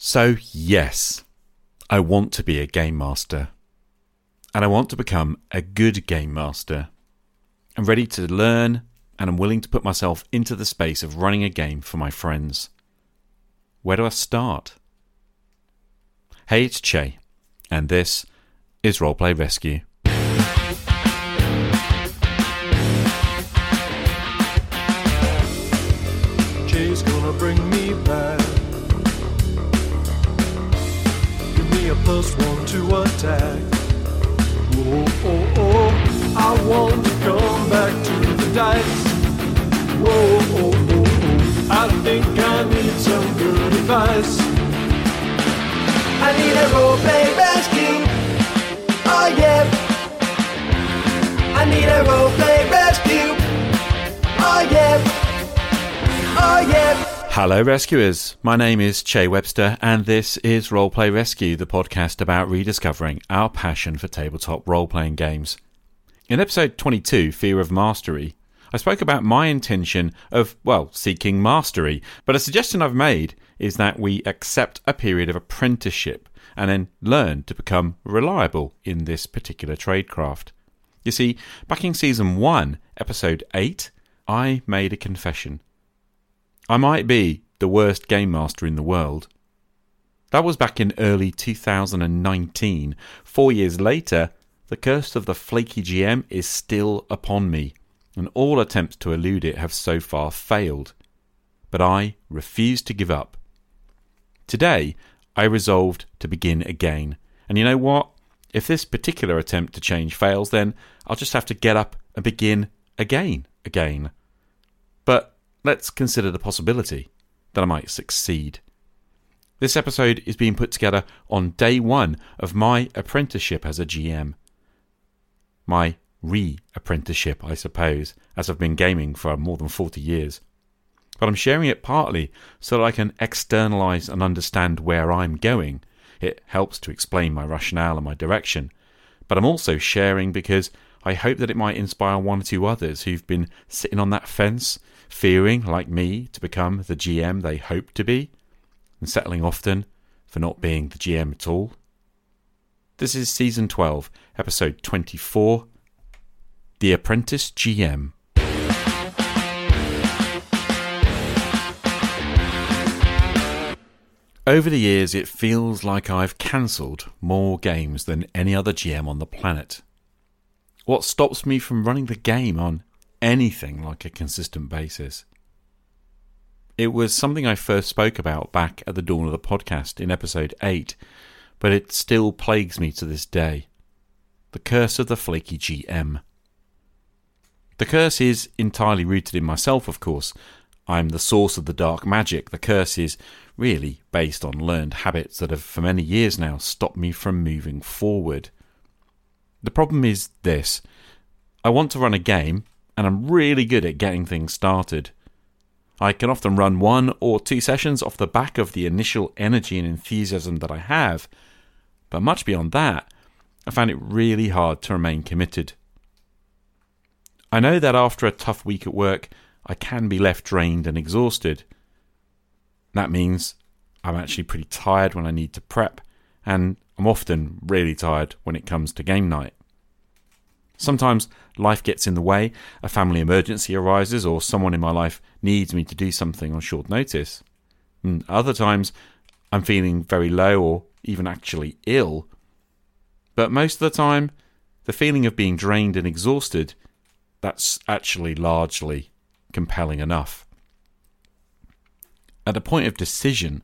So, yes, I want to be a game master. And I want to become a good game master. I'm ready to learn and I'm willing to put myself into the space of running a game for my friends. Where do I start? Hey, it's Che, and this is Roleplay Rescue. Attack. Whoa, oh, oh, I want to come back to the dice. Whoa, oh, oh, oh, I oh, oh, oh, think I need some good advice. I need a roleplay rescue. Oh yeah. I need a roleplay rescue. Oh yeah. Hello, rescuers. My name is Che Webster, and this is Roleplay Rescue, the podcast about rediscovering our passion for tabletop role playing games. In episode 22, Fear of Mastery, I spoke about my intention of, well, seeking mastery, but a suggestion I've made is that we accept a period of apprenticeship and then learn to become reliable in this particular tradecraft. You see, back in season 1, episode 8, I made a confession. I might be the worst game master in the world. That was back in early 2019. Four years later, the curse of the flaky GM is still upon me, and all attempts to elude it have so far failed. But I refuse to give up. Today, I resolved to begin again. And you know what? If this particular attempt to change fails, then I'll just have to get up and begin again, again. Let's consider the possibility that I might succeed. This episode is being put together on day one of my apprenticeship as a GM. My re apprenticeship, I suppose, as I've been gaming for more than 40 years. But I'm sharing it partly so that I can externalize and understand where I'm going. It helps to explain my rationale and my direction. But I'm also sharing because I hope that it might inspire one or two others who've been sitting on that fence, fearing, like me, to become the GM they hope to be, and settling often for not being the GM at all. This is Season 12, Episode 24 The Apprentice GM. Over the years, it feels like I've cancelled more games than any other GM on the planet. What stops me from running the game on anything like a consistent basis? It was something I first spoke about back at the dawn of the podcast in episode 8, but it still plagues me to this day. The curse of the flaky GM. The curse is entirely rooted in myself, of course. I'm the source of the dark magic. The curse is really based on learned habits that have for many years now stopped me from moving forward. The problem is this I want to run a game, and I'm really good at getting things started. I can often run one or two sessions off the back of the initial energy and enthusiasm that I have, but much beyond that, I find it really hard to remain committed. I know that after a tough week at work, I can be left drained and exhausted. That means I'm actually pretty tired when I need to prep, and I'm often really tired when it comes to game night. Sometimes life gets in the way, a family emergency arises, or someone in my life needs me to do something on short notice. And other times, I'm feeling very low or even actually ill. But most of the time, the feeling of being drained and exhausted, that's actually largely compelling enough. At a point of decision,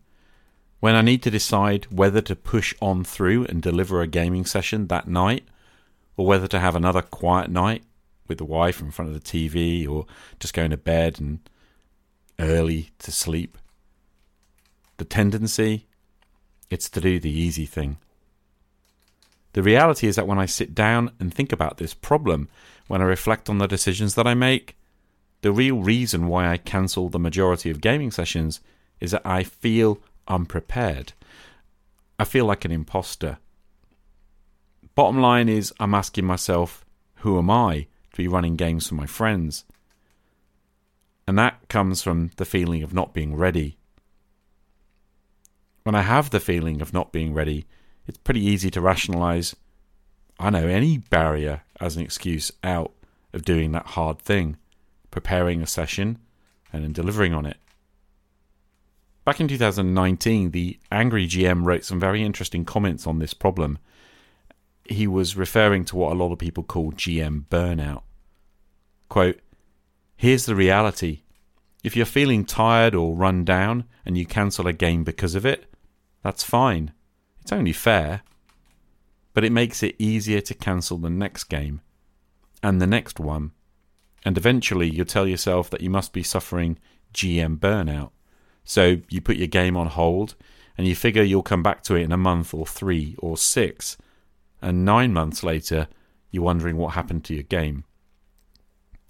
when I need to decide whether to push on through and deliver a gaming session that night, or whether to have another quiet night with the wife in front of the TV, or just going to bed and early to sleep, the tendency, it's to do the easy thing. The reality is that when I sit down and think about this problem, when I reflect on the decisions that I make, the real reason why I cancel the majority of gaming sessions is that I feel unprepared. I feel like an imposter. Bottom line is, I'm asking myself, who am I to be running games for my friends? And that comes from the feeling of not being ready. When I have the feeling of not being ready, it's pretty easy to rationalize, I know, any barrier as an excuse out of doing that hard thing, preparing a session and then delivering on it. Back in 2019, the Angry GM wrote some very interesting comments on this problem. He was referring to what a lot of people call GM burnout. Quote, Here's the reality. If you're feeling tired or run down and you cancel a game because of it, that's fine. It's only fair. But it makes it easier to cancel the next game and the next one. And eventually you'll tell yourself that you must be suffering GM burnout. So you put your game on hold and you figure you'll come back to it in a month or three or six. And nine months later, you're wondering what happened to your game.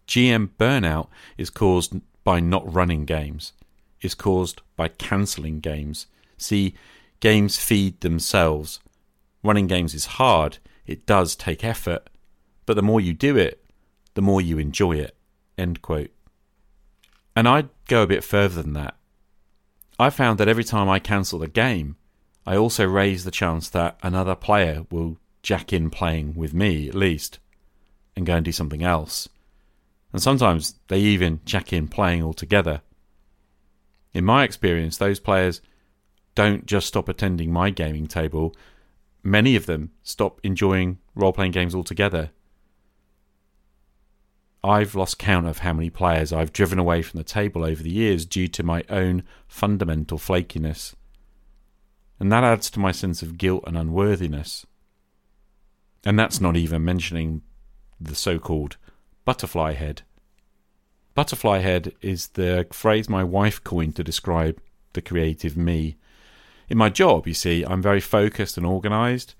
GM burnout is caused by not running games, is caused by cancelling games. See, games feed themselves. Running games is hard, it does take effort, but the more you do it, the more you enjoy it. End quote. And I'd go a bit further than that. I found that every time I cancel a game, I also raise the chance that another player will jack in playing with me at least and go and do something else. And sometimes they even jack in playing altogether. In my experience, those players don't just stop attending my gaming table, many of them stop enjoying role playing games altogether. I've lost count of how many players I've driven away from the table over the years due to my own fundamental flakiness. And that adds to my sense of guilt and unworthiness. And that's not even mentioning the so called butterfly head. Butterfly head is the phrase my wife coined to describe the creative me. In my job, you see, I'm very focused and organised.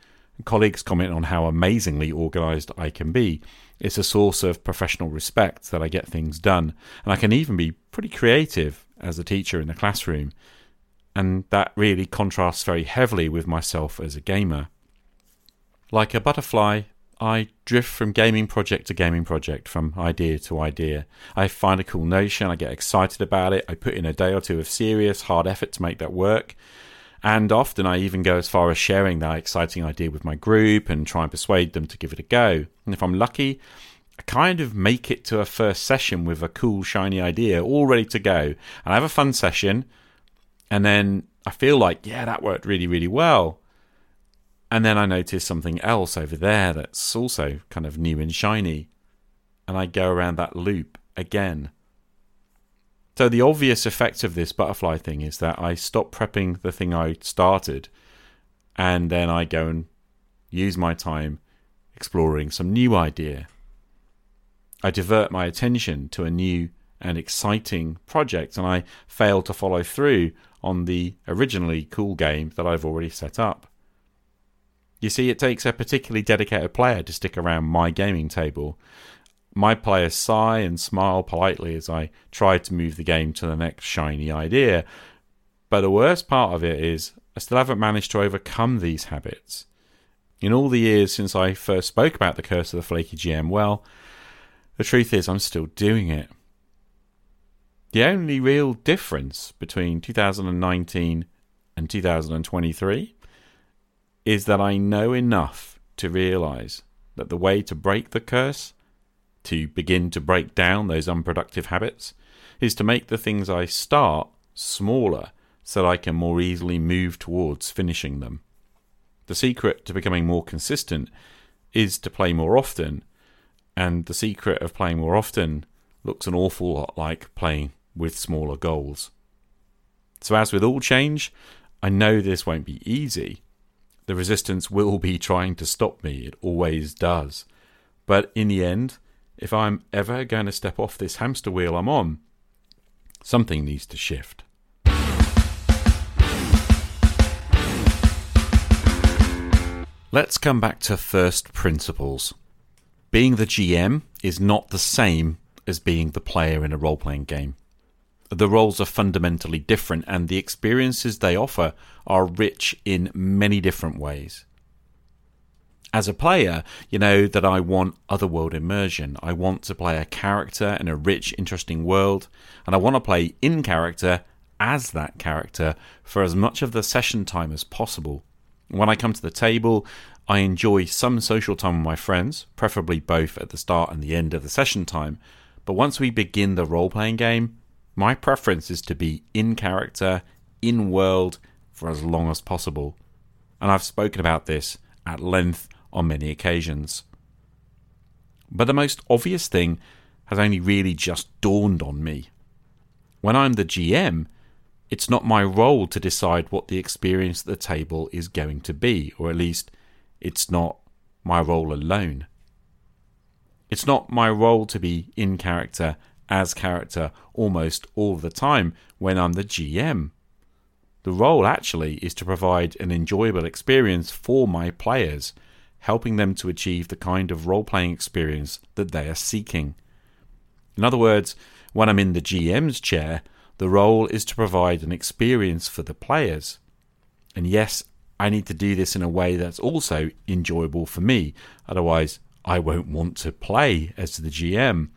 Colleagues comment on how amazingly organised I can be. It's a source of professional respect that I get things done, and I can even be pretty creative as a teacher in the classroom. And that really contrasts very heavily with myself as a gamer. Like a butterfly, I drift from gaming project to gaming project, from idea to idea. I find a cool notion, I get excited about it, I put in a day or two of serious, hard effort to make that work. And often I even go as far as sharing that exciting idea with my group and try and persuade them to give it a go. And if I'm lucky, I kind of make it to a first session with a cool, shiny idea all ready to go. And I have a fun session. And then I feel like, yeah, that worked really, really well. And then I notice something else over there that's also kind of new and shiny. And I go around that loop again. So the obvious effect of this butterfly thing is that I stop prepping the thing I started and then I go and use my time exploring some new idea. I divert my attention to a new and exciting project and I fail to follow through on the originally cool game that I've already set up. You see, it takes a particularly dedicated player to stick around my gaming table, my players sigh and smile politely as I try to move the game to the next shiny idea. But the worst part of it is I still haven't managed to overcome these habits. In all the years since I first spoke about the curse of the flaky GM, well, the truth is I'm still doing it. The only real difference between 2019 and 2023 is that I know enough to realize that the way to break the curse to begin to break down those unproductive habits is to make the things I start smaller so that I can more easily move towards finishing them. The secret to becoming more consistent is to play more often, and the secret of playing more often looks an awful lot like playing with smaller goals. So, as with all change, I know this won't be easy. The resistance will be trying to stop me, it always does. But in the end, if I'm ever going to step off this hamster wheel I'm on, something needs to shift. Let's come back to first principles. Being the GM is not the same as being the player in a role playing game. The roles are fundamentally different, and the experiences they offer are rich in many different ways as a player, you know that I want otherworld immersion. I want to play a character in a rich, interesting world, and I want to play in character as that character for as much of the session time as possible. When I come to the table, I enjoy some social time with my friends, preferably both at the start and the end of the session time. But once we begin the role playing game, my preference is to be in character, in world, for as long as possible. And I've spoken about this at length on many occasions. But the most obvious thing has only really just dawned on me. When I'm the GM, it's not my role to decide what the experience at the table is going to be, or at least it's not my role alone. It's not my role to be in character, as character, almost all the time when I'm the GM. The role actually is to provide an enjoyable experience for my players, helping them to achieve the kind of role playing experience that they are seeking. In other words, when I'm in the GM's chair, the role is to provide an experience for the players. And yes, I need to do this in a way that's also enjoyable for me, otherwise, I won't want to play as the GM.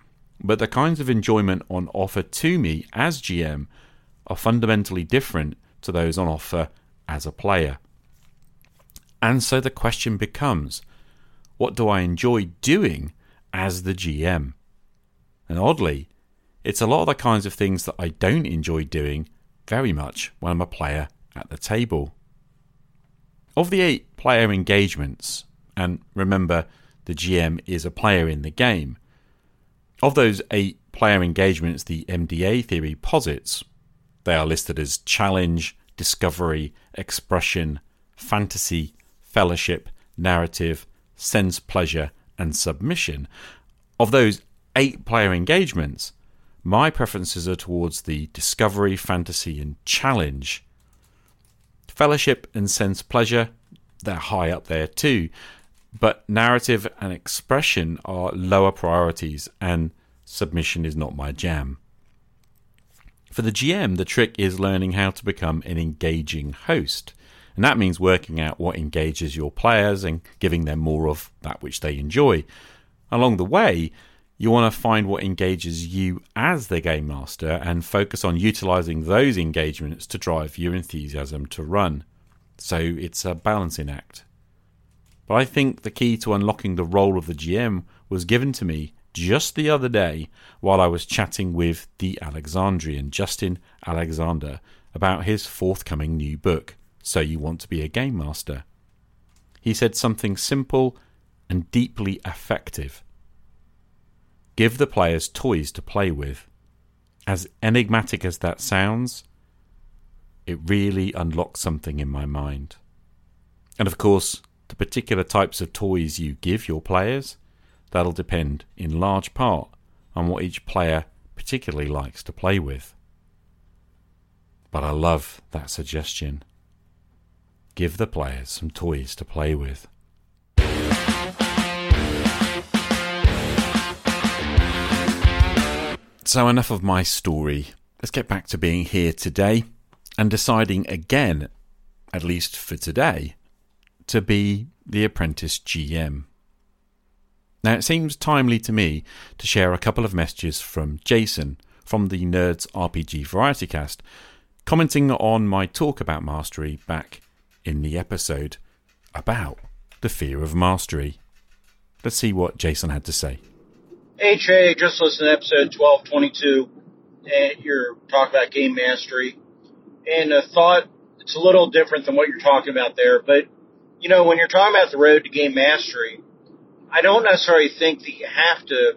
But the kinds of enjoyment on offer to me as GM are fundamentally different to those on offer as a player. And so the question becomes what do I enjoy doing as the GM? And oddly, it's a lot of the kinds of things that I don't enjoy doing very much when I'm a player at the table. Of the eight player engagements, and remember the GM is a player in the game, of those eight player engagements the MDA theory posits, they are listed as challenge, discovery, expression, fantasy, fellowship, narrative, sense pleasure, and submission. Of those eight player engagements, my preferences are towards the discovery, fantasy, and challenge. Fellowship and sense pleasure, they're high up there too, but narrative and expression are lower priorities, and submission is not my jam. For the GM, the trick is learning how to become an engaging host. And that means working out what engages your players and giving them more of that which they enjoy. Along the way, you want to find what engages you as the game master and focus on utilizing those engagements to drive your enthusiasm to run. So it's a balancing act. But I think the key to unlocking the role of the GM was given to me just the other day while I was chatting with the Alexandrian, Justin Alexander, about his forthcoming new book, So You Want to Be a Game Master. He said something simple and deeply effective Give the players toys to play with. As enigmatic as that sounds, it really unlocks something in my mind. And of course, the particular types of toys you give your players, that'll depend in large part on what each player particularly likes to play with. But I love that suggestion. Give the players some toys to play with. So, enough of my story. Let's get back to being here today and deciding again, at least for today, to be the apprentice GM. Now, it seems timely to me to share a couple of messages from Jason from the Nerds RPG Variety Cast, commenting on my talk about mastery back in the episode about the fear of mastery. Let's see what Jason had to say. HA, just listened to episode 1222, and you're talking about game mastery. And I thought it's a little different than what you're talking about there, but, you know, when you're talking about the road to game mastery, I don't necessarily think that you have to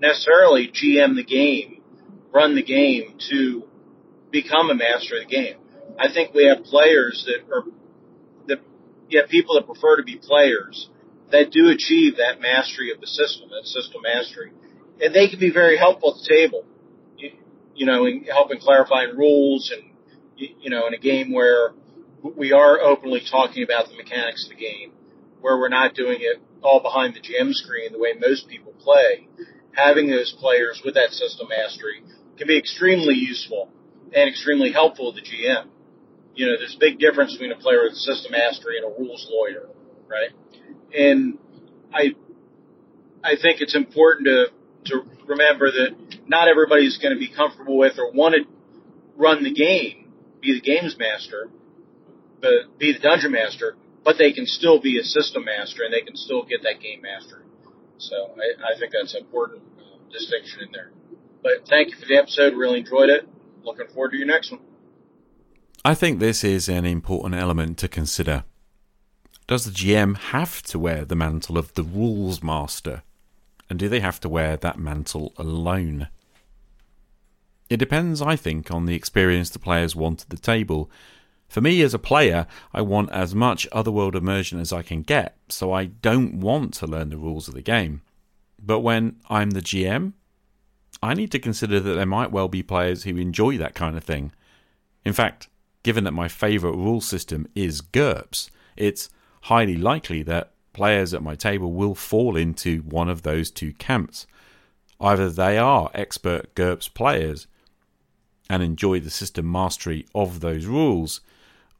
necessarily GM the game, run the game to become a master of the game. I think we have players that are, that, you have people that prefer to be players that do achieve that mastery of the system, that system mastery. And they can be very helpful at the table, you, you know, in helping clarifying rules and, you know, in a game where we are openly talking about the mechanics of the game, where we're not doing it all behind the GM screen the way most people play. Having those players with that system mastery can be extremely useful and extremely helpful to the GM. You know, there's a big difference between a player with system mastery and a rules lawyer, right? and I I think it's important to to remember that not everybody's going to be comfortable with or want to run the game, be the games master, but be the dungeon master, but they can still be a system master and they can still get that game master. So I, I think that's an important uh, distinction in there. But thank you for the episode. Really enjoyed it. Looking forward to your next one. I think this is an important element to consider. Does the GM have to wear the mantle of the rules master? And do they have to wear that mantle alone? It depends, I think, on the experience the players want at the table. For me as a player, I want as much otherworld immersion as I can get, so I don't want to learn the rules of the game. But when I'm the GM, I need to consider that there might well be players who enjoy that kind of thing. In fact, given that my favourite rule system is GURPS, it's highly likely that players at my table will fall into one of those two camps. Either they are expert GURPS players and enjoy the system mastery of those rules,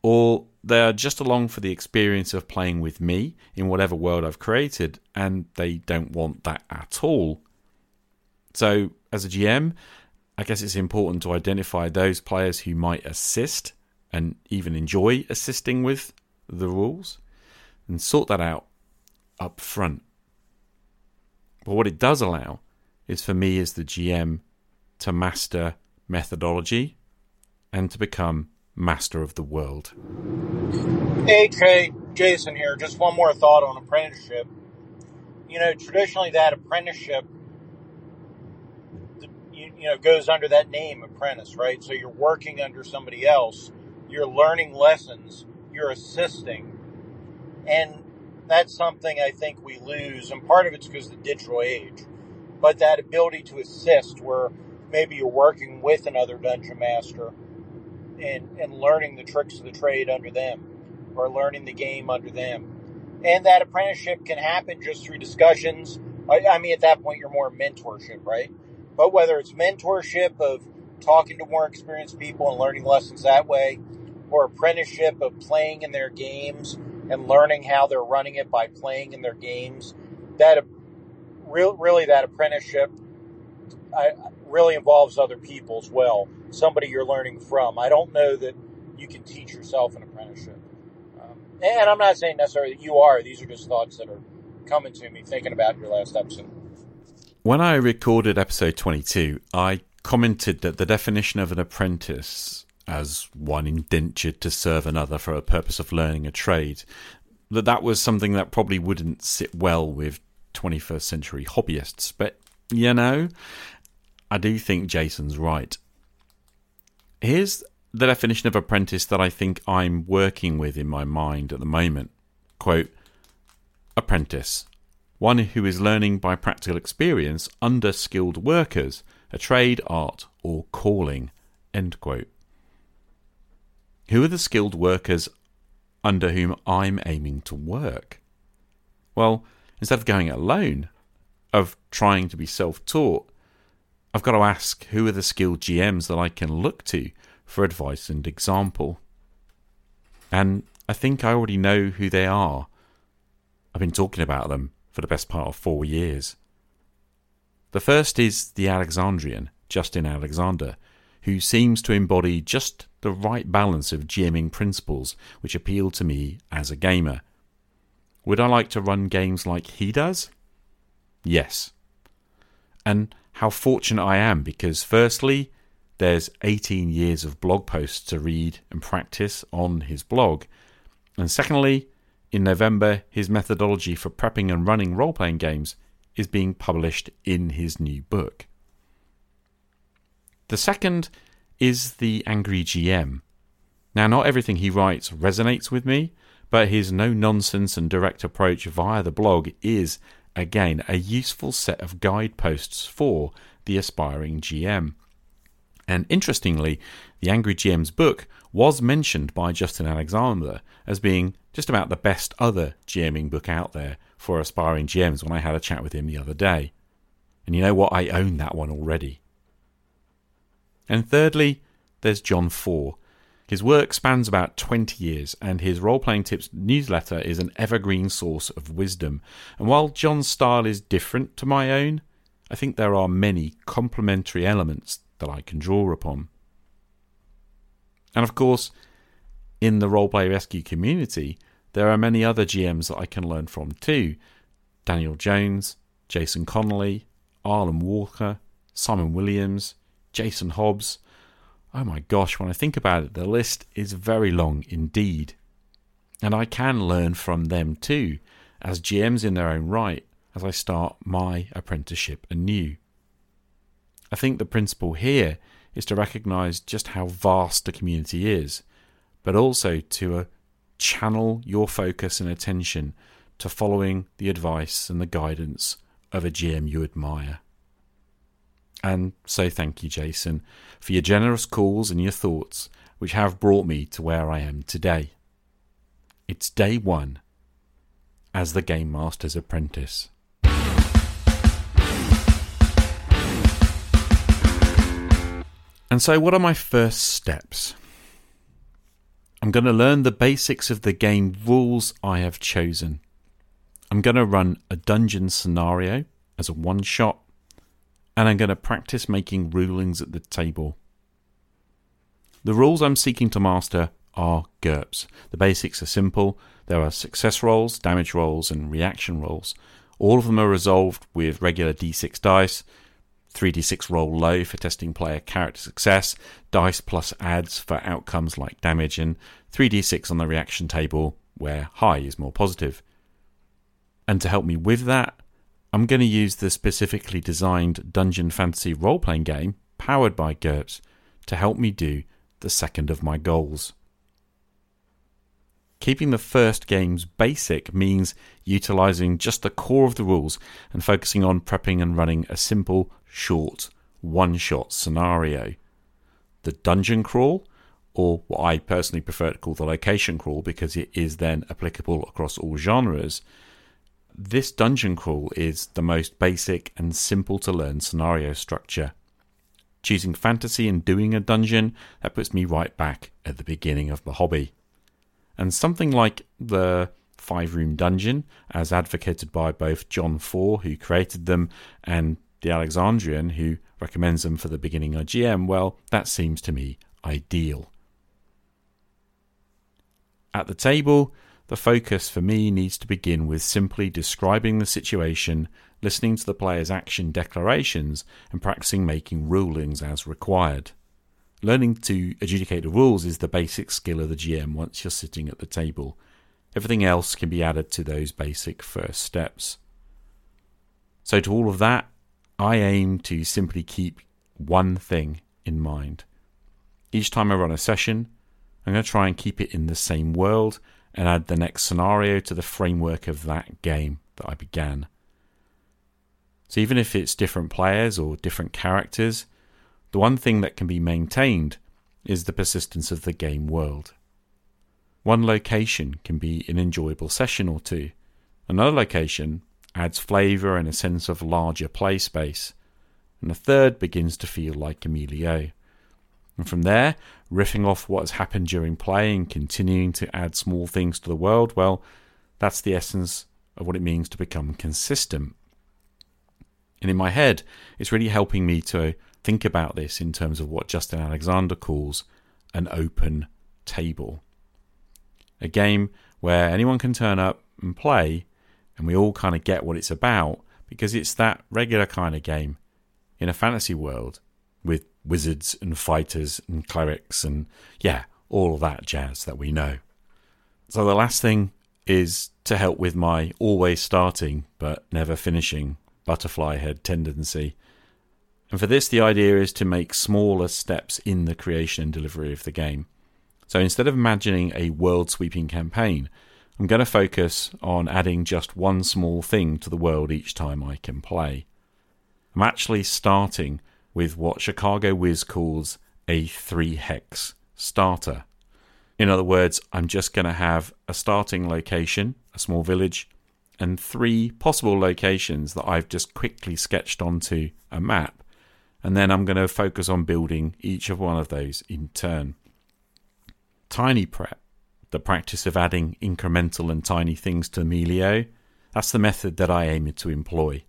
or they are just along for the experience of playing with me in whatever world I've created and they don't want that at all. So, as a GM, I guess it's important to identify those players who might assist and even enjoy assisting with the rules and sort that out up front. But what it does allow is for me as the GM to master methodology and to become master of the world. Hey Trey, Jason here. Just one more thought on apprenticeship. You know, traditionally that apprenticeship, you, you know, goes under that name, apprentice, right? So you're working under somebody else, you're learning lessons, you're assisting, and that's something I think we lose. And part of it's because of the digital age, but that ability to assist, where maybe you're working with another dungeon master and, and learning the tricks of the trade under them or learning the game under them. And that apprenticeship can happen just through discussions. I, I mean, at that point, you're more mentorship, right? But whether it's mentorship of talking to more experienced people and learning lessons that way, or apprenticeship of playing in their games and learning how they're running it by playing in their games, that really that apprenticeship really involves other people as well. Somebody you're learning from. I don't know that you can teach yourself an apprenticeship. Um, and I'm not saying necessarily that you are. These are just thoughts that are coming to me thinking about your last episode. When I recorded episode 22, I commented that the definition of an apprentice as one indentured to serve another for a purpose of learning a trade, that that was something that probably wouldn't sit well with 21st century hobbyists. But, you know, I do think Jason's right. Here's the definition of apprentice that I think I'm working with in my mind at the moment. Quote Apprentice. One who is learning by practical experience under skilled workers, a trade, art, or calling. End quote. Who are the skilled workers under whom I'm aiming to work? Well, instead of going alone, of trying to be self taught, I've got to ask who are the skilled GMs that I can look to for advice and example. And I think I already know who they are. I've been talking about them for the best part of four years. The first is the Alexandrian, Justin Alexander, who seems to embody just the right balance of GMing principles which appeal to me as a gamer. Would I like to run games like he does? Yes. And how fortunate I am because, firstly, there's 18 years of blog posts to read and practice on his blog. And secondly, in November, his methodology for prepping and running role playing games is being published in his new book. The second is The Angry GM. Now, not everything he writes resonates with me, but his no nonsense and direct approach via the blog is again, a useful set of guideposts for the aspiring GM. And interestingly, the Angry GM's book was mentioned by Justin Alexander as being just about the best other GMing book out there for aspiring GMs when I had a chat with him the other day. And you know what? I own that one already. And thirdly, there's Johnn Four, his work spans about 20 years, and his Role Playing Tips newsletter is an evergreen source of wisdom. And while Johnn's style is different to my own, I think there are many complementary elements that I can draw upon. And of course, in the Roleplay Rescue community, there are many other GMs that I can learn from too. Daniel Jones, Jason Connolly, Arlen Walker, Simon Williams, Jason Hobbs. Oh my gosh, when I think about it, the list is very long indeed. And I can learn from them too, as GMs in their own right, as I start my apprenticeship anew. I think the principle here is to recognize just how vast the community is, but also to uh, channel your focus and attention to following the advice and the guidance of a GM you admire. And say thank you, Jason, for your generous calls and your thoughts, which have brought me to where I am today. It's day one as the Game Master's apprentice. And so, what are my first steps? I'm going to learn the basics of the game rules I have chosen. I'm going to run a dungeon scenario as a one shot, and I'm going to practice making rulings at the table. The rules I'm seeking to master are GURPS. The basics are simple. There are success rolls, damage rolls, and reaction rolls. All of them are resolved with regular d6 dice, 3d6 roll low for testing player character success, dice plus adds for outcomes like damage, and 3d6 on the reaction table where high is more positive. And to help me with that, I'm going to use the specifically designed Dungeon Fantasy role playing game powered by GURPS to help me do the second of my goals. Keeping the first games basic means utilizing just the core of the rules and focusing on prepping and running a simple, short, one shot scenario. The dungeon crawl, or what I personally prefer to call the location crawl because it is then applicable across all genres. This dungeon crawl is the most basic and simple to learn scenario structure. Choosing fantasy and doing a dungeon, that puts me right back at the beginning of the hobby. And something like the five room dungeon, as advocated by both Johnn Four, who created them, and the Alexandrian, who recommends them for the beginning of GM, well, that seems to me ideal. At the table, the focus for me needs to begin with simply describing the situation, listening to the player's action declarations, and practicing making rulings as required. Learning to adjudicate the rules is the basic skill of the GM once you're sitting at the table. Everything else can be added to those basic first steps. So, to all of that, I aim to simply keep one thing in mind. Each time I run a session, I'm going to try and keep it in the same world and add the next scenario to the framework of that game that I began. So, even if it's different players or different characters, the one thing that can be maintained is the persistence of the game world. One location can be an enjoyable session or two. Another location adds flavour and a sense of larger play space. And a third begins to feel like a milieu. And from there, riffing off what has happened during play and continuing to add small things to the world, well, that's the essence of what it means to become consistent. And in my head, it's really helping me to think about this in terms of what Justin Alexander calls an open table. A game where anyone can turn up and play, and we all kind of get what it's about because it's that regular kind of game in a fantasy world with wizards and fighters and clerics and, yeah, all that jazz that we know. So the last thing is to help with my always starting but never finishing butterfly head tendency and for this, the idea is to make smaller steps in the creation and delivery of the game. So instead of imagining a world sweeping campaign, I'm going to focus on adding just one small thing to the world each time I can play. I'm actually starting with what Chicago Wiz calls a three hex starter. In other words, I'm just going to have a starting location, a small village, and three possible locations that I've just quickly sketched onto a map and then I'm going to focus on building each of one of those in turn. Tiny prep, the practice of adding incremental and tiny things to milieu, that's the method that I aim to employ.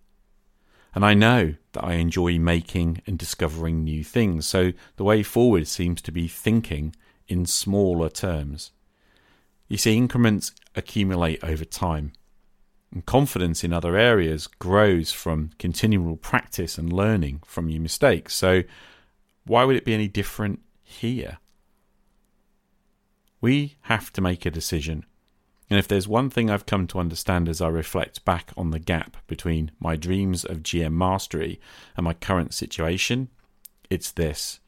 And I know that I enjoy making and discovering new things, so the way forward seems to be thinking in smaller terms. You see, increments accumulate over time, and confidence in other areas grows from continual practice and learning from your mistakes. So, why would it be any different here? We have to make a decision. And if there's one thing I've come to understand as I reflect back on the gap between my dreams of GM mastery and my current situation, it's this.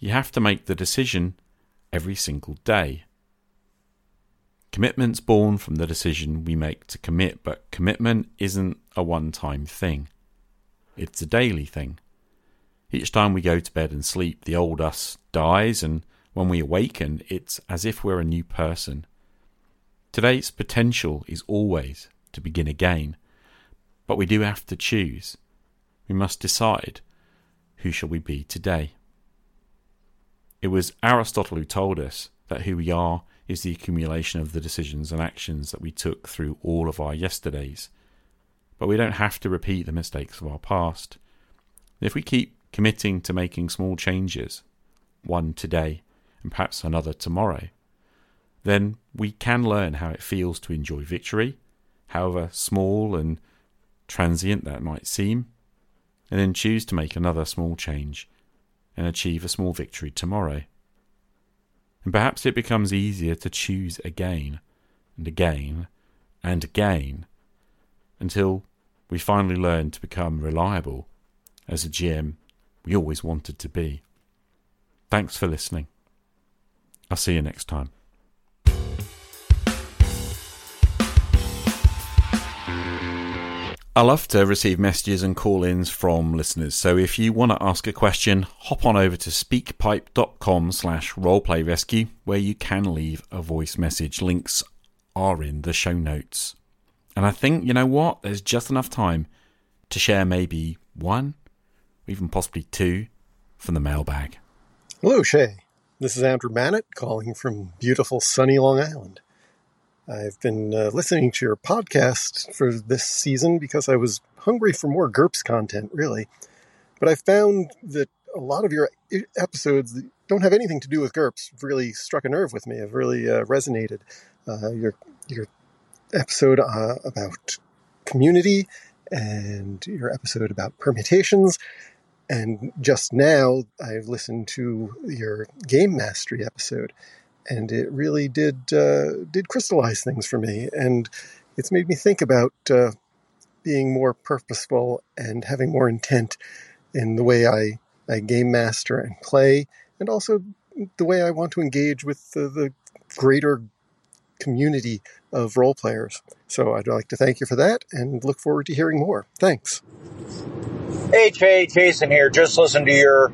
You have to make the decision every single day. Commitment's born from the decision we make to commit, but commitment isn't a one time thing. It's a daily thing. Each time we go to bed and sleep, the old us dies, and when we awaken, it's as if we're a new person. Today's potential is always to begin again, but we do have to choose. We must decide who shall we be today. It was Aristotle who told us that who we are is the accumulation of the decisions and actions that we took through all of our yesterdays. But we don't have to repeat the mistakes of our past. If we keep committing to making small changes, one today and perhaps another tomorrow, then we can learn how it feels to enjoy victory, however small and transient that might seem, and then choose to make another small change and achieve a small victory tomorrow. And perhaps it becomes easier to choose again and again and again until we finally learn to become reliable as a GM we always wanted to be. Thanks for listening. I'll see you next time. I love to receive messages and call ins from listeners. So if you want to ask a question, hop on over to speakpipe.com slash roleplayrescue where you can leave a voice message. Links are in the show notes. And I think, you know what? There's just enough time to share maybe one, or even possibly two, from the mailbag. Hello, Che. This is Andrew Mannett calling from beautiful sunny Long Island. I've been uh, listening to your podcast for this season because I was hungry for more GURPS content, really. But I found that a lot of your episodes that don't have anything to do with GURPS really struck a nerve with me, have really uh, resonated. Uh, your, your episode uh, about community and your episode about permutations. And just now, I've listened to your game mastery episode and it really did uh, did crystallize things for me, and it's made me think about uh, being more purposeful and having more intent in the way I, I game master and play, and also the way I want to engage with the, the greater community of role players. So I'd like to thank you for that and look forward to hearing more. Thanks. Hey, Jay, Jason here. Just listen to your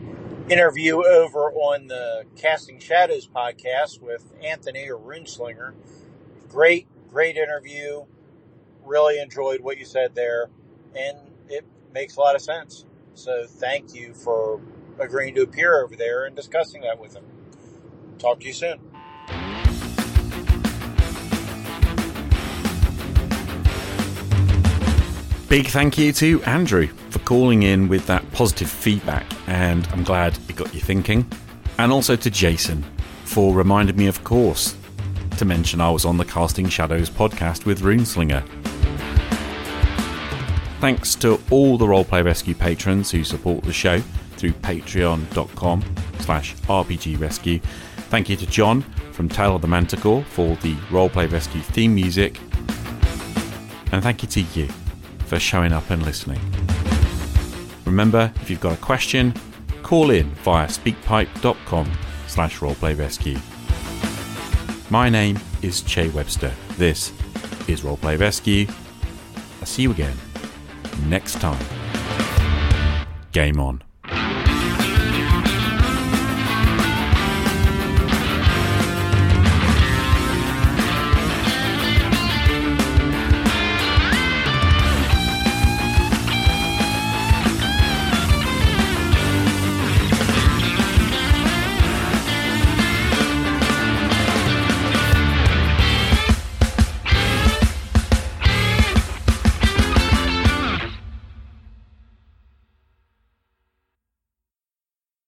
interview over on the Casting Shadows podcast with Anthony or Runeslinger. Great, great interview. Really enjoyed what you said there, and it makes a lot of sense. So thank you for agreeing to appear over there and discussing that with him. Talk to you soon. Big thank you to Andrew for calling in with that positive feedback, and I'm glad it got you thinking. And also to Jason for reminding me, of course, to mention I was on the Casting Shadows podcast with Runeslinger. Thanks to all the Roleplay Rescue patrons who support the show through patreon.com slash rpgrescue. Thank you to Jon from Tale of the Manticore for the Roleplay Rescue theme music. And thank you to you for showing up and listening. Remember, if you've got a question, call in via speakpipe.com slash roleplayrescue. My name is Che Webster. This is Roleplay Rescue. I'll see you again next time. Game on.